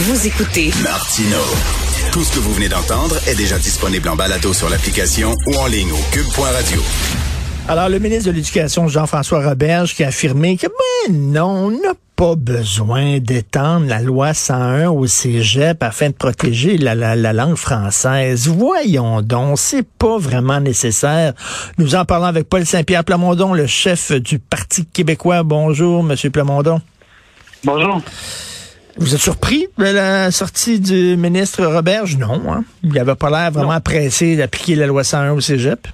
Vous écoutez Martino. Tout ce que vous venez d'entendre est déjà disponible en balado sur l'application ou en ligne au cube.radio. Alors, le ministre de l'Éducation, Jean-François Roberge, qui a affirmé que, ben non, on n'a pas besoin d'étendre la loi 101 au cégep afin de protéger la, la, la, langue française. Voyons donc, c'est pas vraiment nécessaire. Nous en parlons avec Paul Saint-Pierre Plamondon, le chef du Parti québécois. Bonjour, Monsieur Plamondon. Bonjour. Vous êtes surpris de la sortie du ministre Roberge? Non, hein? Il n'avait pas l'air vraiment non. pressé d'appliquer la loi 101 au cégep.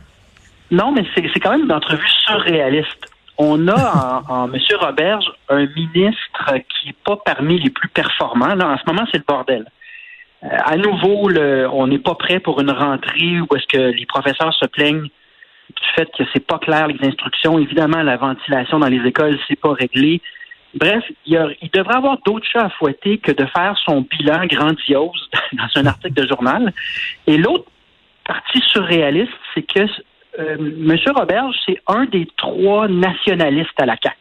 Non, mais c'est quand même une entrevue surréaliste. On a en, en M. Roberge un ministre qui n'est pas parmi les plus performants. Là, en ce moment, c'est le bordel. Euh, à nouveau, le, on n'est pas prêt pour une rentrée où est-ce que les professeurs se plaignent du fait que c'est pas clair les instructions. Évidemment, la ventilation dans les écoles, c'est pas réglé. Bref, il, a, il devrait avoir d'autres chats à fouetter que de faire son bilan grandiose dans un article de journal. Et l'autre partie surréaliste, c'est que euh, M. Roberge, c'est un des trois nationalistes à la CAQ.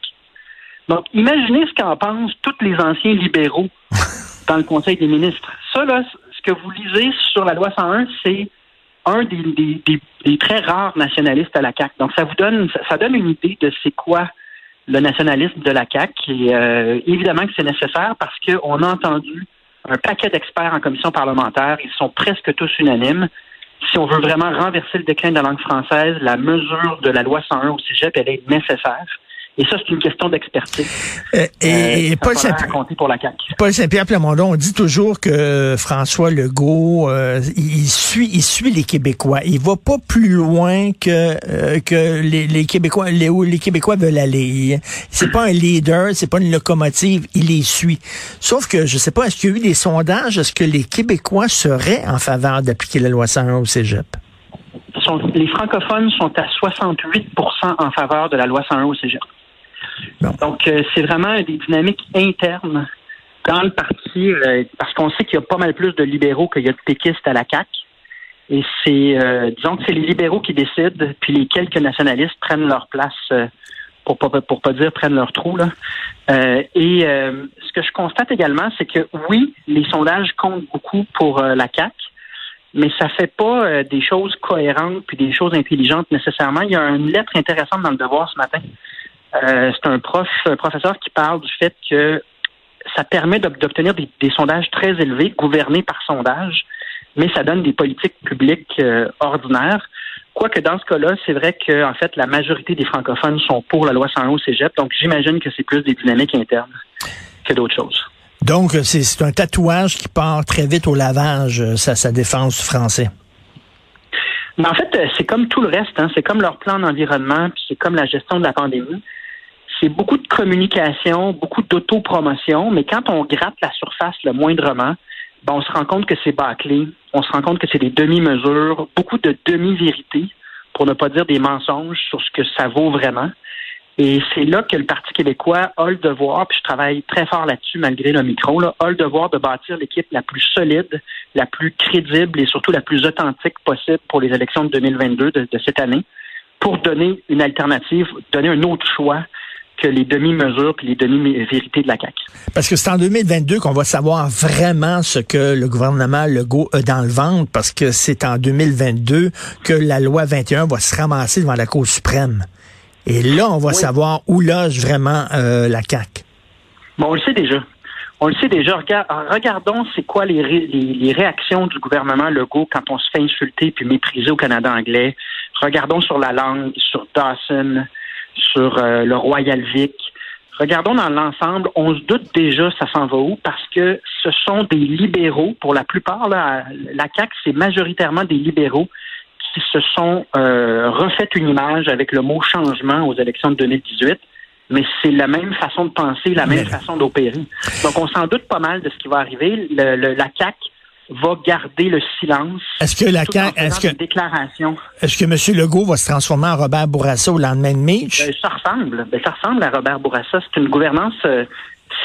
Donc, imaginez ce qu'en pensent tous les anciens libéraux dans le Conseil des ministres. Ça, là, ce que vous lisez sur la loi 101, c'est un des, des, des, des, très rares nationalistes à la CAQ. Donc, ça vous donne, ça donne une idée de c'est quoi le nationalisme de la CAQ. Et euh, évidemment que c'est nécessaire parce qu'on a entendu un paquet d'experts en commission parlementaire. Ils sont presque tous unanimes si on veut vraiment renverser le déclin de la langue française, la mesure de la loi 101 au cégep, elle est nécessaire. Et ça, c'est une question d'expertise. Euh, et, euh, CAQ. Paul Saint-Pierre Plamondon, on dit toujours que François Legault, euh, il suit, il suit les Québécois. Il va pas plus loin que euh, que les, les Québécois, les, où les Québécois veulent aller. C'est pas un leader, c'est pas une locomotive, il les suit. Sauf que je sais pas, est-ce qu'il y a eu des sondages, est-ce que les Québécois seraient en faveur d'appliquer la loi 101 au Cégep? Sont, les francophones sont à 68% en faveur de la loi 101 au Cégep. Donc, euh, c'est vraiment des dynamiques internes dans le parti, euh, parce qu'on sait qu'il y a pas mal plus de libéraux qu'il y a de péquistes à la CAQ. Et c'est, euh, disons que c'est les libéraux qui décident, puis les quelques nationalistes prennent leur place, pour pas pour pas dire prennent leur trou là. et ce que je constate également, c'est que oui, les sondages comptent beaucoup pour la CAQ, mais ça fait pas des choses cohérentes puis des choses intelligentes nécessairement. Il y a une lettre intéressante dans le Devoir ce matin euh, c'est un prof, un professeur qui parle du fait que ça permet d'obtenir des, des, sondages très élevés, gouvernés par sondage, mais ça donne des politiques publiques euh, ordinaires. Quoique dans ce cas-là, c'est vrai que en fait la majorité des francophones sont pour la loi 101 au Cégep, donc j'imagine que c'est plus des dynamiques internes que d'autres choses. Donc c'est un tatouage qui part très vite au lavage, ça, sa défense du français. Mais en fait, c'est comme tout le reste, hein. c'est comme leur plan d'environnement, puis c'est comme la gestion de la pandémie c'est beaucoup de communication, beaucoup d'autopromotion, mais quand on gratte la surface le moindrement, ben on se rend compte que c'est bâclé, on se rend compte que c'est des demi-mesures, beaucoup de demi-vérités, pour ne pas dire des mensonges sur ce que ça vaut vraiment. Et c'est là que le Parti québécois a le devoir, puis je travaille très fort là-dessus malgré le micro, là, a le devoir de bâtir l'équipe la plus solide, la plus crédible et surtout la plus authentique possible pour les élections de 2022 de, de cette année, pour donner une alternative, donner un autre choix que les demi-mesures puis les demi-vérités de la CAQ. Parce que c'est en 2022 qu'on va savoir vraiment ce que le gouvernement Legault a dans le ventre, parce que c'est en 2022 que la loi 21 va se ramasser devant la Cour suprême. Et là, on va oui. savoir où loge vraiment euh, la CAQ. Bon, on le sait déjà. On le sait déjà. regardons c'est quoi les, les, réactions du gouvernement Legault quand on se fait insulter puis mépriser au Canada anglais. Regardons sur la langue, sur Dawson, sur euh, le Royal Vic. Regardons dans l'ensemble, on se doute déjà ça s'en va où parce que ce sont des libéraux, pour la plupart, là, la CAQ, c'est majoritairement des libéraux qui se sont euh, refait une image avec le mot changement aux élections de 2018 mais c'est la même façon de penser, la même façon d'opérer. Donc, on s'en doute pas mal de ce qui va arriver. la CAC va garder le silence. Est-ce que la est-ce que déclaration. Est-ce que M. Legault va se transformer en Robert Bourassa au lendemain de Mitch? Ben, ça ressemble. Ben, ça ressemble à Robert Bourassa. C'est une gouvernance euh,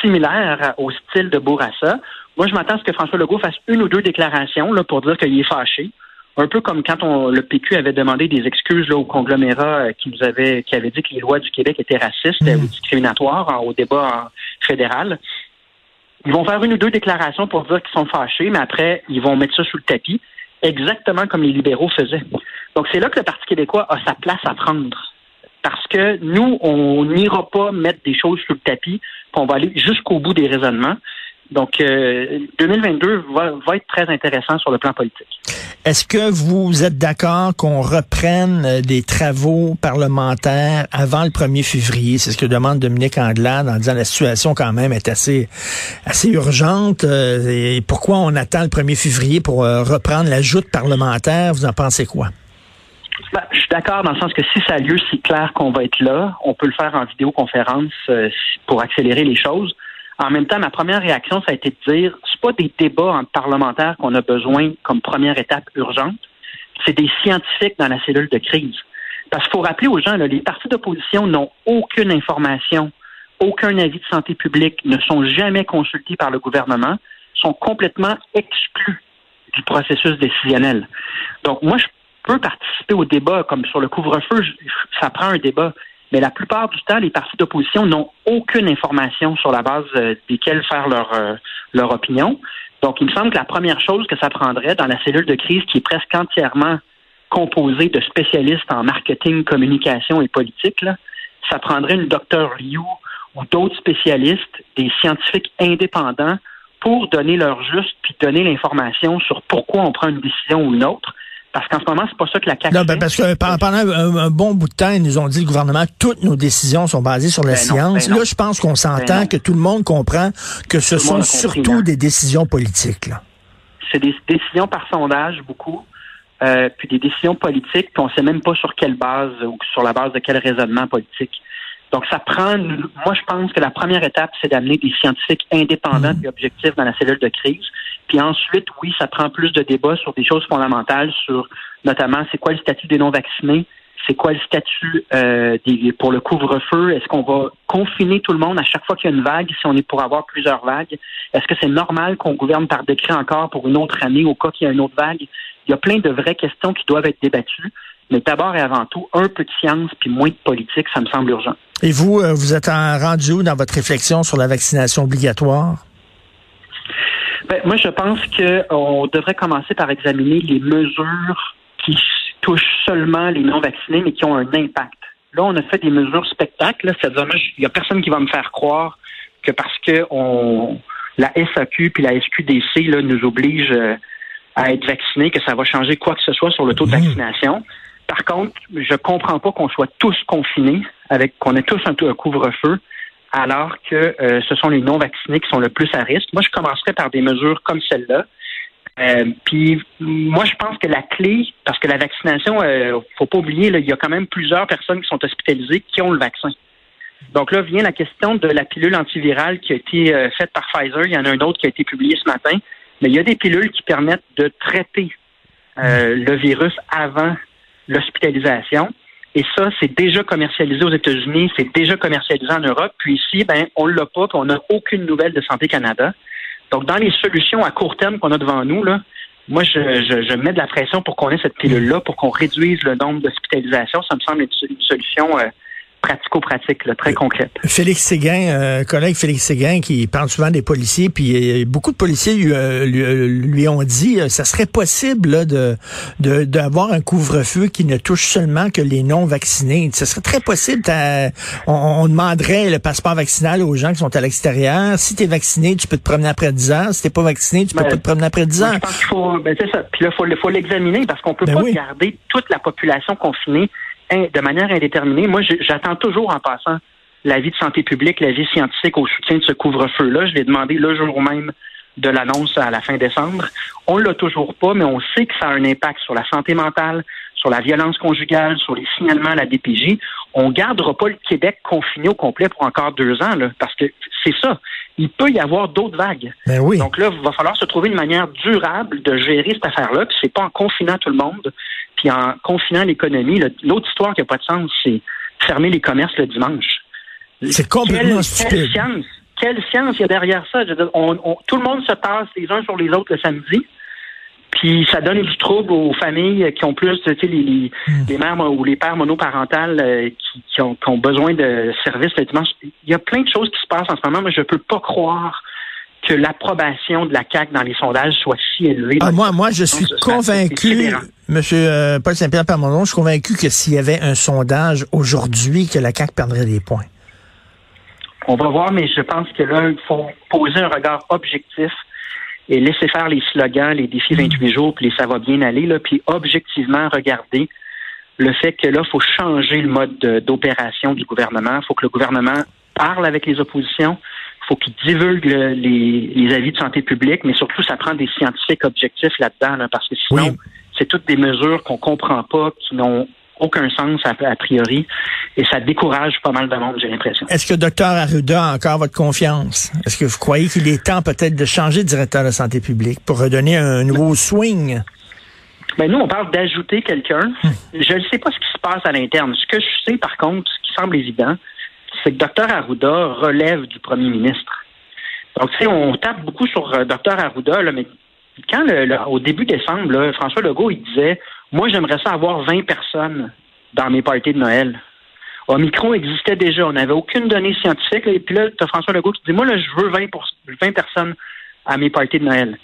similaire au style de Bourassa. Moi, je m'attends à ce que François Legault fasse une ou deux déclarations là, pour dire qu'il est fâché un peu comme quand on, le PQ avait demandé des excuses là, au conglomérat euh, qui nous avait qui avait dit que les lois du Québec étaient racistes mmh. ou discriminatoires au débat fédéral. Ils vont faire une ou deux déclarations pour dire qu'ils sont fâchés, mais après, ils vont mettre ça sous le tapis, exactement comme les libéraux faisaient. Donc, c'est là que le Parti québécois a sa place à prendre. Parce que nous, on n'ira pas mettre des choses sous le tapis, puis on va aller jusqu'au bout des raisonnements. Donc, 2022 euh, va, va, être très intéressant sur le plan politique. Est-ce que vous êtes d'accord qu'on reprenne euh, des travaux parlementaires avant le 1er février? C'est ce que demande Dominique Anglade en disant la situation quand même est assez, assez urgente. Euh, et pourquoi on attend le 1er février pour reprendre la joute parlementaire? Vous en pensez quoi? Ben, je suis d'accord dans le sens que si ça a lieu, c'est clair qu'on va être là. On peut le faire en vidéoconférence pour accélérer les choses. En même temps, ma première réaction, ça a été de dire, c'est pas des débats en parlementaires qu'on a besoin comme première étape urgente, c'est des scientifiques dans la cellule de crise. Parce qu'il faut rappeler aux gens, là, les partis d'opposition n'ont aucune information, aucun avis de santé publique, ne sont jamais consultés par le gouvernement, sont complètement exclus du processus décisionnel. Donc, moi, je peux participer au débat, comme sur le couvre-feu, ça prend un débat. Mais la plupart du temps, les partis d'opposition n'ont aucune information sur la base euh, desquelles faire leur, euh, leur opinion. Donc, il me semble que la première chose que ça prendrait dans la cellule de crise, qui est presque entièrement composée de spécialistes en marketing, communication et politique, ça prendrait une docteur Liu ou d'autres spécialistes, des scientifiques indépendants, pour donner leur juste puis donner l'information sur pourquoi on prend une décision ou une autre. Parce qu'en ce moment, c'est pas ça que la CAQ Non, ben parce que pendant un, bon bout de temps, ils nous ont dit, le gouvernement, toutes nos décisions sont basées sur la ben science. Ben là, je pense qu'on s'entend que tout le monde comprend que ce sont surtout des décisions politiques. C'est des décisions par sondage, beaucoup. Euh, puis des décisions politiques, puis on sait même pas sur quelle base ou sur la base de quel raisonnement politique. Donc, ça prend. Moi, je pense que la première étape, c'est d'amener des scientifiques indépendants mmh. et objectifs dans la cellule de crise. Puis ensuite, oui, ça prend plus de débats sur des choses fondamentales, sur notamment c'est quoi le statut des non-vaccinés, c'est quoi le statut euh, des, pour le couvre-feu, est-ce qu'on va confiner tout le monde à chaque fois qu'il y a une vague, si on est pour avoir plusieurs vagues, est-ce que c'est normal qu'on gouverne par décret encore pour une autre année au cas qu'il y a une autre vague? Il y a plein de vraies questions qui doivent être débattues. Mais d'abord et avant tout, un peu de science puis moins de politique, ça me semble urgent. Et vous, euh, vous êtes en rendu où dans votre réflexion sur la vaccination obligatoire? Ben, moi, je pense qu'on devrait commencer par examiner les mesures qui touchent seulement les non-vaccinés, mais qui ont un impact. Là, on a fait des mesures spectacles, c'est-à-dire, il n'y a personne qui va me faire croire que parce que on, la SAQ puis la SQDC là, nous obligent euh, à être vaccinés, que ça va changer quoi que ce soit sur le taux de mmh. vaccination. Par contre, je comprends pas qu'on soit tous confinés, avec qu'on ait tous un, un couvre-feu, alors que euh, ce sont les non-vaccinés qui sont le plus à risque. Moi, je commencerai par des mesures comme celle-là. Euh, puis moi, je pense que la clé, parce que la vaccination, euh, faut pas oublier, il y a quand même plusieurs personnes qui sont hospitalisées qui ont le vaccin. Donc là vient la question de la pilule antivirale qui a été euh, faite par Pfizer. Il y en a un autre qui a été publié ce matin. Mais il y a des pilules qui permettent de traiter le virus avant l'hospitalisation. Et ça, c'est déjà commercialisé aux États-Unis, c'est déjà commercialisé en Europe. Puis ici, ben, on l'a pas, puis on n'a aucune nouvelle de Santé Canada. Donc, dans les solutions à court terme qu'on a devant nous, là, moi, je, je, mets de la pression pour qu'on ait cette pilule-là, pour qu'on réduise le nombre d'hospitalisations. Ça me semble une solution euh, pratico-pratique, très concrète. Félix Séguin, euh, collègue Félix Séguin, qui parle souvent des policiers, puis euh, beaucoup de policiers lui, euh, lui, ont dit ça serait possible là, de d'avoir un couvre-feu qui ne touche seulement que les non-vaccinés. Ce serait très possible. On, demanderait le passeport vaccinal aux gens qui sont à l'extérieur. Si tu es vacciné, tu peux te promener après 10 ans. Si t'es pas vacciné, tu peux ben, pas te promener après 10 ans. Je pense qu'il faut, ben c'est ça. Puis là, faut, faut l'examiner parce qu'on peut ben pas garder toute la population confinée de manière indéterminée. Moi, j'attends toujours en passant l'avis de santé publique, l'avis scientifique au soutien de ce couvre-feu-là. Je l'ai demandé le jour même de l'annonce à la fin décembre. On l'a toujours pas, mais on sait que ça a un impact sur la santé mentale, sur la violence conjugale, sur les signalements à la DPJ. On gardera pas le Québec confiné au complet pour encore deux ans, là, parce que c'est ça. Il peut y avoir d'autres vagues. Ben oui. Donc là, il va falloir se trouver une manière durable de gérer cette affaire-là. Puis c'est pas en confinant tout le monde, puis en confinant l'économie. L'autre histoire qui n'a pas de sens, c'est fermer les commerces le dimanche. C'est complètement stupide. Quelle science, quelle science il y a derrière ça? tout le monde se passe les uns sur les autres le samedi. Puis ça donne du trouble aux familles qui ont plus, tu sais, les, hmm. les, mères ou les pères monoparentales euh, qui, ont, besoin de services le dimanche. Il y a plein de choses qui se passent en ce moment, mais je peux pas croire que l'approbation de la CAQ dans les sondages soit si élevée. Ah, moi, moi, je suis convaincu, Monsieur euh, Paul Saint-Pierre Parmondon, je suis convaincu que s'il y avait un sondage aujourd'hui, que la CAQ perdrait des points. On va voir, mais je pense que là, il faut poser un regard objectif et laisser faire les slogans, les défis 28 mm. jours, puis ça va bien aller, là, puis objectivement regarder le fait que là, il faut changer le mode d'opération du gouvernement. Il faut que le gouvernement parle avec les oppositions. Il faut qu'il divulgue les, avis de santé publique, mais surtout, ça prend des scientifiques objectifs là-dedans, parce que sinon, c'est toutes des mesures qu'on comprend pas, qui n'ont aucun sens a, priori et ça décourage pas mal de monde, j'ai l'impression. Est-ce que Dr Arruda a encore votre confiance? Est-ce que vous croyez qu'il est temps peut-être de changer de directeur de santé publique pour redonner un nouveau swing? Ben nous, on parle d'ajouter quelqu'un. Hmm. Je ne sais pas ce qui se passe à l'interne. Ce que je sais, par contre, ce qui semble évident, c'est que Dr Arruda relève du premier ministre. Donc, tu sais, on tape beaucoup sur euh, Dr Arruda, là, mais quand, au début décembre, François Legault, il disait moi, j'aimerais ça avoir 20 personnes dans mes parties de Noël. Omicron existait déjà. On n'avait aucune donnée scientifique. et puis là, tu as François Legault qui dit Moi, là, je veux 20, pour, 20 personnes à mes parties de Noël.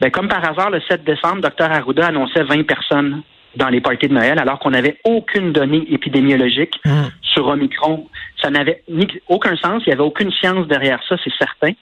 Ben, comme par hasard, le 7 décembre, Dr Arruda annonçait 20 personnes dans les parties de Noël, alors qu'on n'avait aucune donnée épidémiologique mmh. sur Omicron. Ça n'avait aucun sens. Il n'y avait aucune science derrière ça, c'est certain.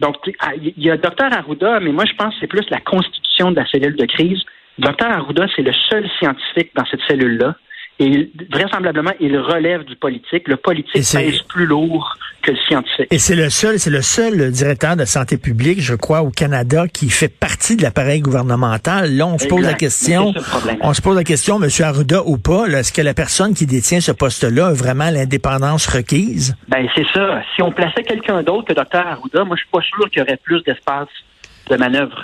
Donc, ah, il y a Dr Arruda, mais moi, je pense que c'est plus la constitution de la cellule de crise Docteur Arruda, c'est le seul scientifique dans cette cellule-là. Et vraisemblablement, il relève du politique. Le politique pèse plus lourd que le scientifique. Et c'est le seul, c'est le seul directeur de santé publique, je crois, au Canada, qui fait partie de l'appareil gouvernemental. Là, on se pose la question, on se pose la question, M. Arruda ou pas, est-ce que la personne qui détient ce poste-là a vraiment l'indépendance requise? Ben, c'est ça. Si on plaçait quelqu'un d'autre que Dr Arruda, moi, je suis pas sûr qu'il y aurait plus d'espace de manœuvre.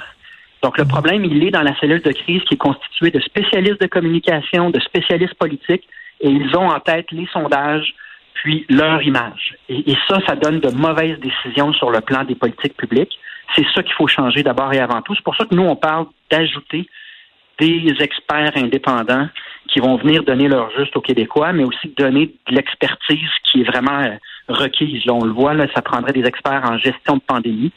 Donc, le problème, il est dans la cellule de crise qui est constituée de spécialistes de communication, de spécialistes politiques, et ils ont en tête les sondages, puis leur image. Et, ça, ça donne de mauvaises décisions sur le plan des politiques publiques. C'est ça qu'il faut changer d'abord et avant tout. C'est pour ça que nous, on parle d'ajouter des experts indépendants qui vont venir donner leur juste aux Québécois, mais aussi donner de l'expertise qui est vraiment euh, requise. Là, on le voit, là, ça prendrait des experts en gestion de pandémie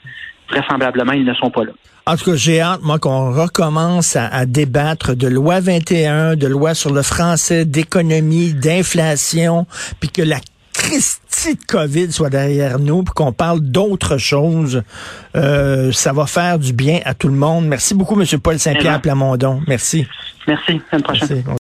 vraisemblablement, ils ne sont pas là. En tout cas, j'ai hâte, moi, qu'on recommence à, débattre de loi 21, de loi sur le français, d'économie, d'inflation, puis que la Christie de COVID soit derrière nous, puis qu'on parle d'autres choses. Euh, ça va faire du bien à tout le monde. Merci beaucoup, M. Paul Saint-Pierre Plamondon. Merci. Merci. À la prochaine.